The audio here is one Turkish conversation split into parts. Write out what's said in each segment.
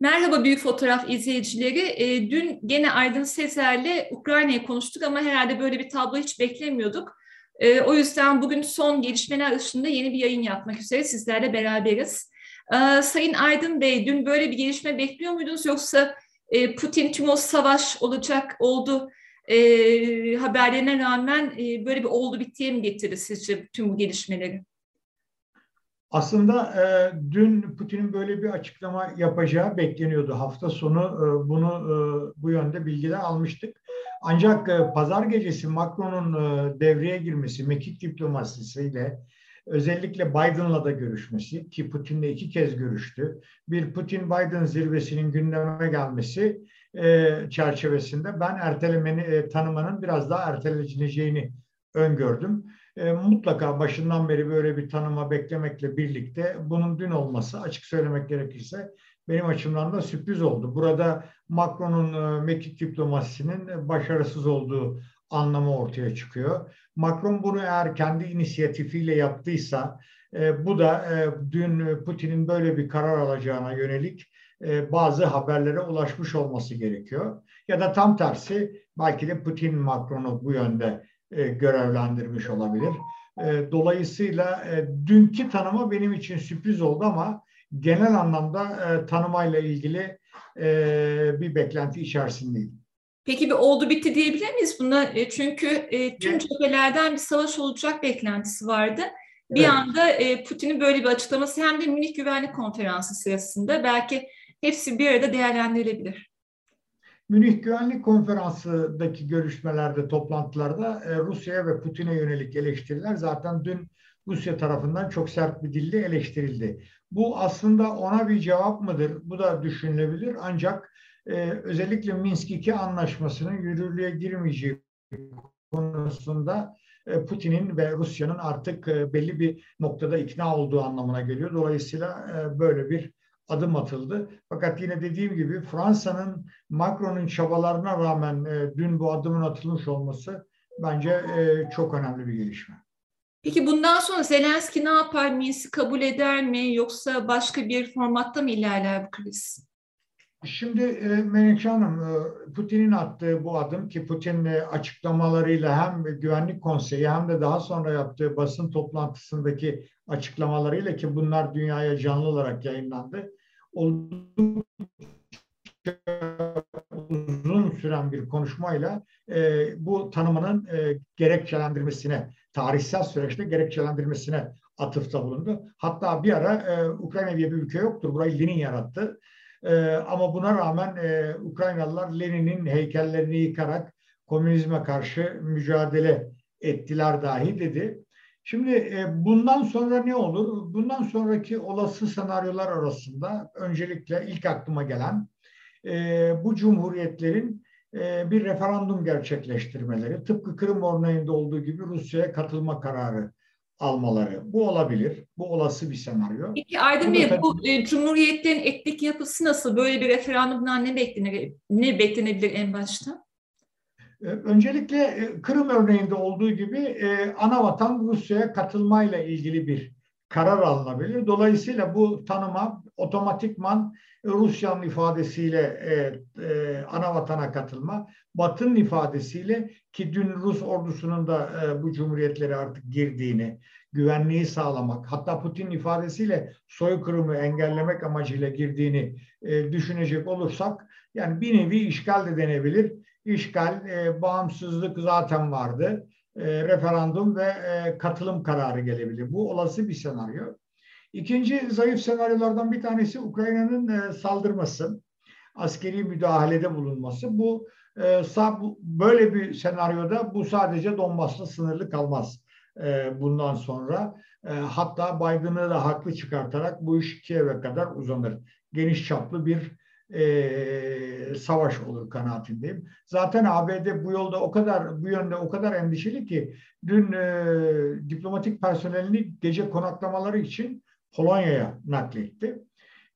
Merhaba Büyük Fotoğraf izleyicileri. E, dün gene Aydın Sezer'le Ukrayna'yı konuştuk ama herhalde böyle bir tablo hiç beklemiyorduk. E, o yüzden bugün son gelişmeler ışığında yeni bir yayın yapmak üzere sizlerle beraberiz. E, Sayın Aydın Bey, dün böyle bir gelişme bekliyor muydunuz yoksa e, Putin tüm o savaş olacak oldu e, haberlerine rağmen e, böyle bir oldu bittiye mi getirdi sizce tüm bu gelişmeleri? Aslında dün Putin'in böyle bir açıklama yapacağı bekleniyordu. Hafta sonu bunu bu yönde bilgiler almıştık. Ancak pazar gecesi Macron'un devreye girmesi, mekik diplomasisiyle özellikle Biden'la da görüşmesi ki Putin'le iki kez görüştü. Bir Putin-Biden zirvesinin gündeme gelmesi e, çerçevesinde ben ertelemeni e, tanımanın biraz daha erteleneceğini öngördüm. E, mutlaka başından beri böyle bir tanıma beklemekle birlikte bunun dün olması açık söylemek gerekirse benim açımdan da sürpriz oldu. Burada Macron'un e, mekik diplomasisinin başarısız olduğu anlamı ortaya çıkıyor. Macron bunu eğer kendi inisiyatifiyle yaptıysa e, bu da e, dün Putin'in böyle bir karar alacağına yönelik e, bazı haberlere ulaşmış olması gerekiyor. Ya da tam tersi belki de Putin Macron'u bu yönde e, görevlendirmiş olabilir. E, dolayısıyla e, dünkü tanıma benim için sürpriz oldu ama genel anlamda e, tanımayla ilgili e, bir beklenti içerisindeyim. Peki bir oldu bitti diyebilir miyiz buna? E, çünkü e, tüm cephelerden bir savaş olacak beklentisi vardı. Bir evet. anda e, Putin'in böyle bir açıklaması hem de Münih Güvenlik Konferansı sırasında belki hepsi bir arada değerlendirilebilir. Münih Güvenlik Konferansı'daki görüşmelerde, toplantılarda e, Rusya'ya ve Putin'e yönelik eleştiriler zaten dün Rusya tarafından çok sert bir dille eleştirildi. Bu aslında ona bir cevap mıdır? Bu da düşünülebilir. Ancak e, özellikle Minsk 2 anlaşmasının yürürlüğe girmeyeceği konusunda e, Putin'in ve Rusya'nın artık e, belli bir noktada ikna olduğu anlamına geliyor. Dolayısıyla e, böyle bir adım atıldı. Fakat yine dediğim gibi Fransa'nın Macron'un çabalarına rağmen e, dün bu adımın atılmış olması bence e, çok önemli bir gelişme. Peki bundan sonra Zelenski ne yapar? Minsk'i kabul eder mi? Yoksa başka bir formatta mı ilerler bu kriz? Şimdi e, Menekşe Hanım, e, Putin'in attığı bu adım ki Putin e, açıklamalarıyla hem Güvenlik Konseyi hem de daha sonra yaptığı basın toplantısındaki açıklamalarıyla ki bunlar dünyaya canlı olarak yayınlandı. Oldukça uzun süren bir konuşmayla e, bu tanımının gerekçelendirmesine, tarihsel süreçte gerekçelendirmesine atıfta bulundu. Hatta bir ara Ukrayna diye bir ülke yoktur. Burayı Lenin yarattı. E, ama buna rağmen e, Ukraynalılar Lenin'in heykellerini yıkarak komünizme karşı mücadele ettiler dahi dedi. Şimdi e, bundan sonra ne olur? Bundan sonraki olası senaryolar arasında öncelikle ilk aklıma gelen e, bu cumhuriyetlerin e, bir referandum gerçekleştirmeleri, tıpkı Kırım örneğinde olduğu gibi Rusya'ya katılma kararı almaları. Bu olabilir. Bu olası bir senaryo. Peki Aydın Bey, bu e, cumhuriyetlerin etnik yapısı nasıl? Böyle bir referandumdan ne beklenir, ne beklenebilir en başta? E, öncelikle e, Kırım örneğinde olduğu gibi e, ana vatan Rusya'ya katılmayla ilgili bir karar alınabilir. Dolayısıyla bu tanıma otomatikman Rusya'nın ifadesiyle e, e, ana vatana katılma, Batı'nın ifadesiyle ki dün Rus ordusunun da e, bu cumhuriyetlere artık girdiğini, güvenliği sağlamak, hatta Putin ifadesiyle soykırımı engellemek amacıyla girdiğini e, düşünecek olursak, yani bir nevi işgal de denebilir. İşgal, e, bağımsızlık zaten vardı. E, referandum ve e, katılım kararı gelebilir. Bu olası bir senaryo. İkinci zayıf senaryolardan bir tanesi Ukrayna'nın e, saldırması, askeri müdahalede bulunması. Bu e, böyle bir senaryoda bu sadece Donbas'la sınırlı kalmaz e, bundan sonra. Hatta Biden'ı da haklı çıkartarak bu iş Kiev'e kadar uzanır. Geniş çaplı bir e, savaş olur kanaatindeyim. Zaten ABD bu yolda o kadar bu yönde o kadar endişeli ki dün e, diplomatik personelini gece konaklamaları için Polonya'ya nakletti.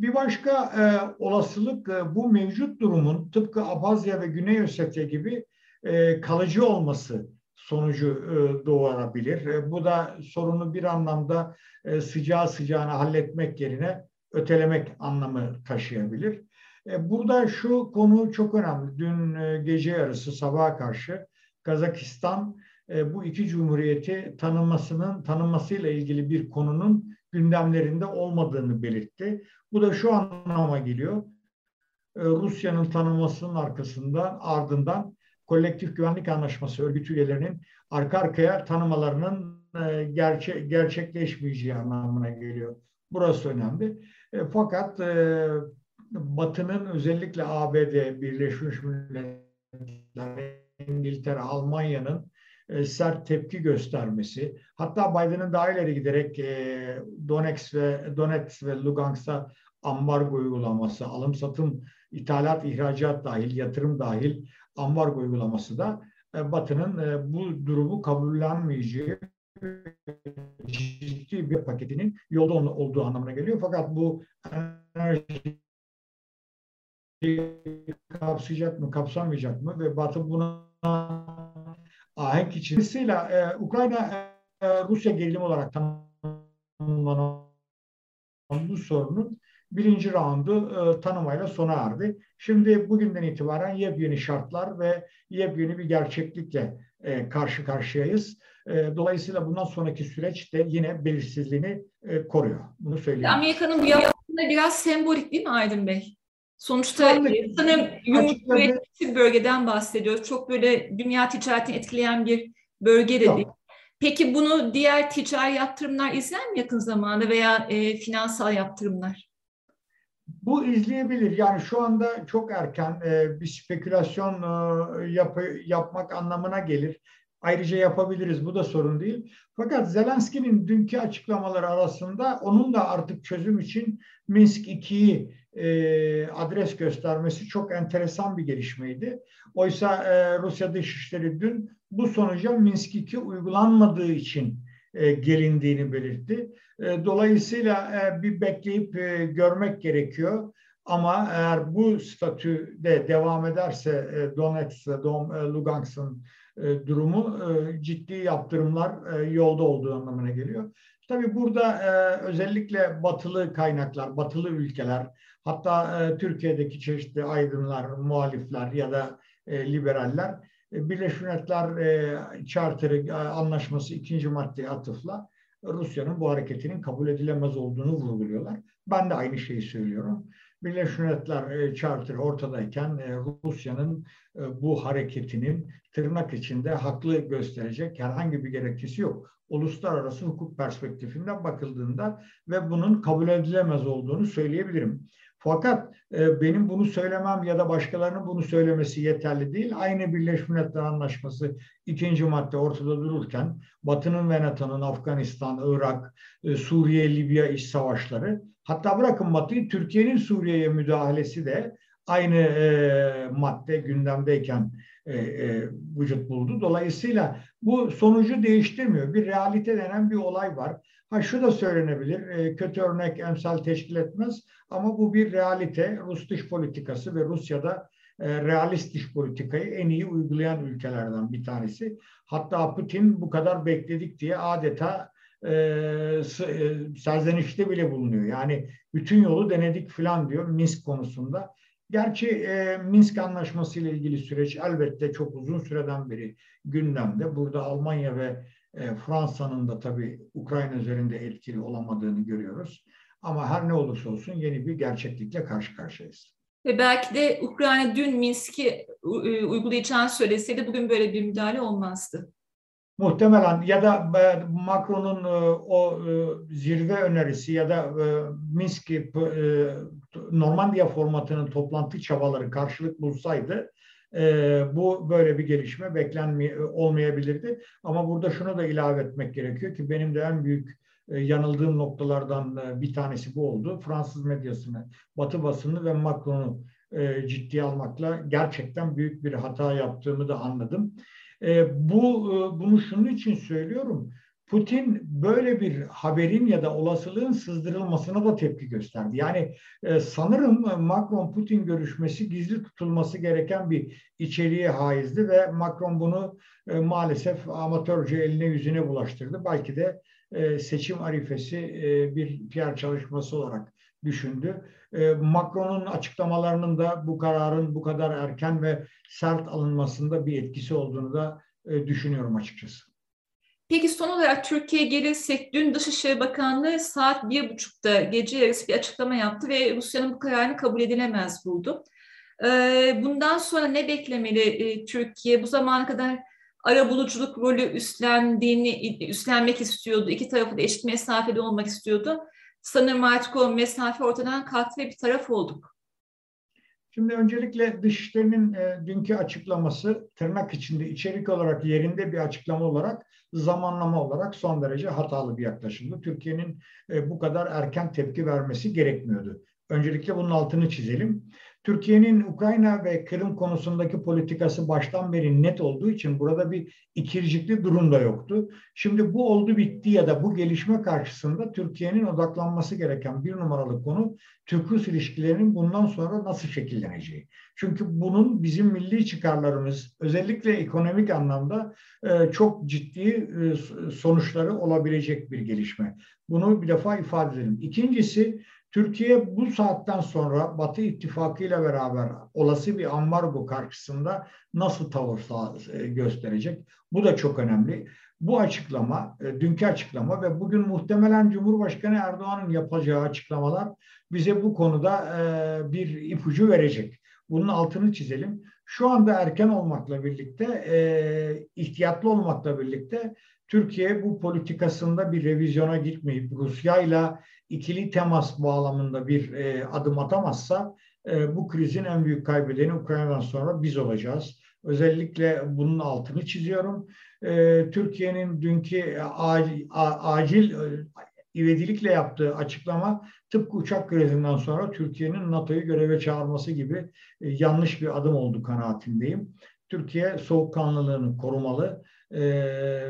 Bir başka e, olasılık e, bu mevcut durumun tıpkı Abhazya ve Güney Ossetya gibi e, kalıcı olması sonucu e, doğurabilir. E, bu da sorunu bir anlamda e, sıcağı sıcağına halletmek yerine ötelemek anlamı taşıyabilir. E, burada şu konu çok önemli. Dün e, gece yarısı sabaha karşı Kazakistan e, bu iki cumhuriyeti tanınmasının tanınmasıyla ilgili bir konunun gündemlerinde olmadığını belirtti. Bu da şu anlama geliyor. Rusya'nın tanınmasının arkasından ardından kolektif güvenlik anlaşması örgüt üyelerinin arka arkaya tanımalarının gerçe, gerçekleşmeyeceği anlamına geliyor. Burası önemli. Fakat Batı'nın özellikle ABD, Birleşmiş Milletler, İngiltere, Almanya'nın e, sert tepki göstermesi, hatta Biden'ın daha ileri giderek e, Donetsk ve Donetsk ve Lugansk'a ambargo uygulaması, alım satım, ithalat, ihracat dahil, yatırım dahil ambargo uygulaması da e, Batı'nın bu durumu kabullenmeyeceği ciddi bir paketinin yolda olduğu anlamına geliyor. Fakat bu enerji kapsayacak mı, kapsamayacak mı ve Batı buna ahenk içinde. Dolayısıyla e, Ukrayna e, Rusya gerilim olarak tanımlanan bu sorunun birinci raundu e, tanımayla sona erdi. Şimdi bugünden itibaren yepyeni şartlar ve yepyeni bir gerçeklikle e, karşı karşıyayız. E, dolayısıyla bundan sonraki süreç de yine belirsizliğini e, koruyor. Bunu söyleyeyim. Amerika'nın bu yaptığında biraz sembolik değil mi Aydın Bey? Sonuçta sanırım yumruk bir bölgeden bahsediyoruz. Çok böyle dünya ticaretini etkileyen bir bölge de değil. Peki bunu diğer ticari yaptırımlar izler mi yakın zamanda veya e, finansal yaptırımlar? Bu izleyebilir. Yani şu anda çok erken e, bir spekülasyon e, yap, yapmak anlamına gelir. Ayrıca yapabiliriz. Bu da sorun değil. Fakat Zelenski'nin dünkü açıklamaları arasında onun da artık çözüm için Minsk 2'yi e, adres göstermesi çok enteresan bir gelişmeydi. Oysa e, Rusya Dışişleri dün bu sonuca Minsk 2 uygulanmadığı için e, gelindiğini belirtti. E, dolayısıyla e, bir bekleyip e, görmek gerekiyor. Ama eğer bu statüde devam ederse e, Donetsk ve e, Lugansk'ın e, durumu e, ciddi yaptırımlar e, yolda olduğu anlamına geliyor. Tabii burada özellikle batılı kaynaklar, batılı ülkeler, hatta Türkiye'deki çeşitli aydınlar, muhalifler ya da liberaller e, Birleşmiş Milletler e, anlaşması ikinci maddeye atıfla Rusya'nın bu hareketinin kabul edilemez olduğunu vurguluyorlar. Ben de aynı şeyi söylüyorum. Birleşmiş Milletler e, Charter ortadayken e, Rusya'nın e, bu hareketinin tırnak içinde haklı gösterecek herhangi bir gerekçesi yok. Uluslararası hukuk perspektifinden bakıldığında ve bunun kabul edilemez olduğunu söyleyebilirim. Fakat e, benim bunu söylemem ya da başkalarının bunu söylemesi yeterli değil. Aynı Birleşmiş Milletler Anlaşması ikinci madde ortada dururken Batı'nın ve NATO'nun Afganistan, Irak, Suriye, Libya iş savaşları hatta bırakın Batı'yı Türkiye'nin Suriye'ye müdahalesi de aynı e, madde gündemdeyken e, e, vücut buldu. Dolayısıyla bu sonucu değiştirmiyor. Bir realite denen bir olay var. Ha şu da söylenebilir, e, kötü örnek emsal teşkil etmez ama bu bir realite. Rus dış politikası ve Rusya'da e, realist dış politikayı en iyi uygulayan ülkelerden bir tanesi. Hatta Putin bu kadar bekledik diye adeta serzenişte bile bulunuyor. Yani bütün yolu denedik falan diyor Minsk konusunda. Gerçi e, Minsk Anlaşması ile ilgili süreç elbette çok uzun süreden beri gündemde. Burada Almanya ve e, Fransa'nın da tabii Ukrayna üzerinde etkili olamadığını görüyoruz. Ama her ne olursa olsun yeni bir gerçeklikle karşı karşıyayız. Ve belki de Ukrayna dün Minsk'i e, uygulayacağını söyleseydi bugün böyle bir müdahale olmazdı. Muhtemelen ya da e, Macron'un e, o zirve önerisi ya da Minsk Normandiya formatının toplantı çabaları karşılık bulsaydı bu böyle bir gelişme beklenmeye olmayabilirdi. Ama burada şunu da ilave etmek gerekiyor ki benim de en büyük e, yanıldığım noktalardan e, bir tanesi bu oldu. Fransız medyasını, Batı basını ve Macron'u e, ciddiye almakla gerçekten büyük bir hata yaptığımı da anladım. Bu bunu şunun için söylüyorum. Putin böyle bir haberin ya da olasılığın sızdırılmasına da tepki gösterdi. Yani e, sanırım Macron-Putin görüşmesi gizli tutulması gereken bir içeriğe haizdi ve Macron bunu e, maalesef amatörce eline yüzüne bulaştırdı. Belki de e, seçim arifesi e, bir PR çalışması olarak düşündü. E, Macron'un açıklamalarının da bu kararın bu kadar erken ve sert alınmasında bir etkisi olduğunu da e, düşünüyorum açıkçası. Peki son olarak Türkiye'ye gelirsek dün Dışişleri Bakanlığı saat bir buçukta gece yarısı bir açıklama yaptı ve Rusya'nın bu kararını kabul edilemez buldu. Ee, bundan sonra ne beklemeli e, Türkiye? Bu zamana kadar ara buluculuk rolü üstlendiğini üstlenmek istiyordu. İki tarafı da eşit mesafede olmak istiyordu. Sanırım artık o mesafe ortadan kalktı ve bir taraf olduk. Şimdi öncelikle Dışişleri'nin e, dünkü açıklaması tırnak içinde içerik olarak yerinde bir açıklama olarak zamanlama olarak son derece hatalı bir yaklaşımdı. Türkiye'nin e, bu kadar erken tepki vermesi gerekmiyordu. Öncelikle bunun altını çizelim. Türkiye'nin Ukrayna ve Kırım konusundaki politikası baştan beri net olduğu için burada bir ikircikli durum da yoktu. Şimdi bu oldu bitti ya da bu gelişme karşısında Türkiye'nin odaklanması gereken bir numaralı konu Türk-Rus ilişkilerinin bundan sonra nasıl şekilleneceği. Çünkü bunun bizim milli çıkarlarımız özellikle ekonomik anlamda e, çok ciddi e, sonuçları olabilecek bir gelişme. Bunu bir defa ifade edelim. İkincisi Türkiye bu saatten sonra Batı İttifakı ile beraber olası bir ambargo karşısında nasıl tavır e, gösterecek? Bu da çok önemli. Bu açıklama, e, dünkü açıklama ve bugün muhtemelen Cumhurbaşkanı Erdoğan'ın yapacağı açıklamalar bize bu konuda e, bir ipucu verecek. Bunun altını çizelim. Şu anda erken olmakla birlikte, ihtiyatlı olmakla birlikte Türkiye bu politikasında bir revizyona gitmeyip Rusya ile ikili temas bağlamında bir e, adım atamazsa e, bu krizin en büyük kaybedeni Ukrayna'dan sonra biz olacağız. Özellikle bunun altını çiziyorum. E, Türkiye'nin dünkü acil, acil e, ivedilikle yaptığı açıklama tıpkı uçak krizinden sonra Türkiye'nin NATO'yu göreve çağırması gibi e, yanlış bir adım oldu kanaatindeyim. Türkiye soğukkanlılığını korumalı e,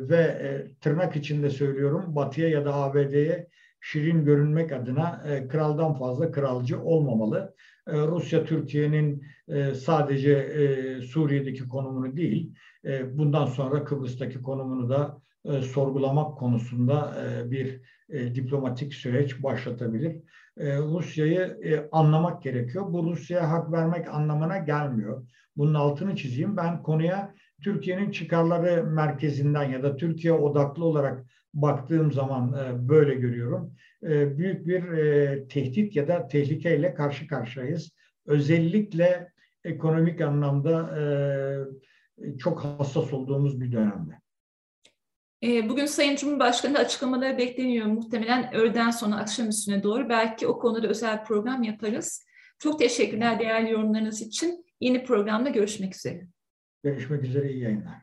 ve e, tırnak içinde söylüyorum Batı'ya ya da ABD'ye şirin görünmek adına e, kraldan fazla kralcı olmamalı. E, Rusya Türkiye'nin e, sadece e, Suriye'deki konumunu değil, e, bundan sonra Kıbrıs'taki konumunu da e, sorgulamak konusunda e, bir e, diplomatik süreç başlatabilir. E, Rusya'yı e, anlamak gerekiyor. Bu Rusya'ya hak vermek anlamına gelmiyor. Bunun altını çizeyim. Ben konuya Türkiye'nin çıkarları merkezinden ya da Türkiye odaklı olarak baktığım zaman e, böyle görüyorum. E, büyük bir e, tehdit ya da tehlikeyle karşı karşıyayız. Özellikle ekonomik anlamda çok hassas olduğumuz bir dönemde. Bugün Sayın Cumhurbaşkanı açıklamaları bekleniyor. Muhtemelen öğleden sonra akşam üstüne doğru. Belki o konuda özel program yaparız. Çok teşekkürler değerli yorumlarınız için. Yeni programda görüşmek üzere. Görüşmek üzere, iyi yayınlar.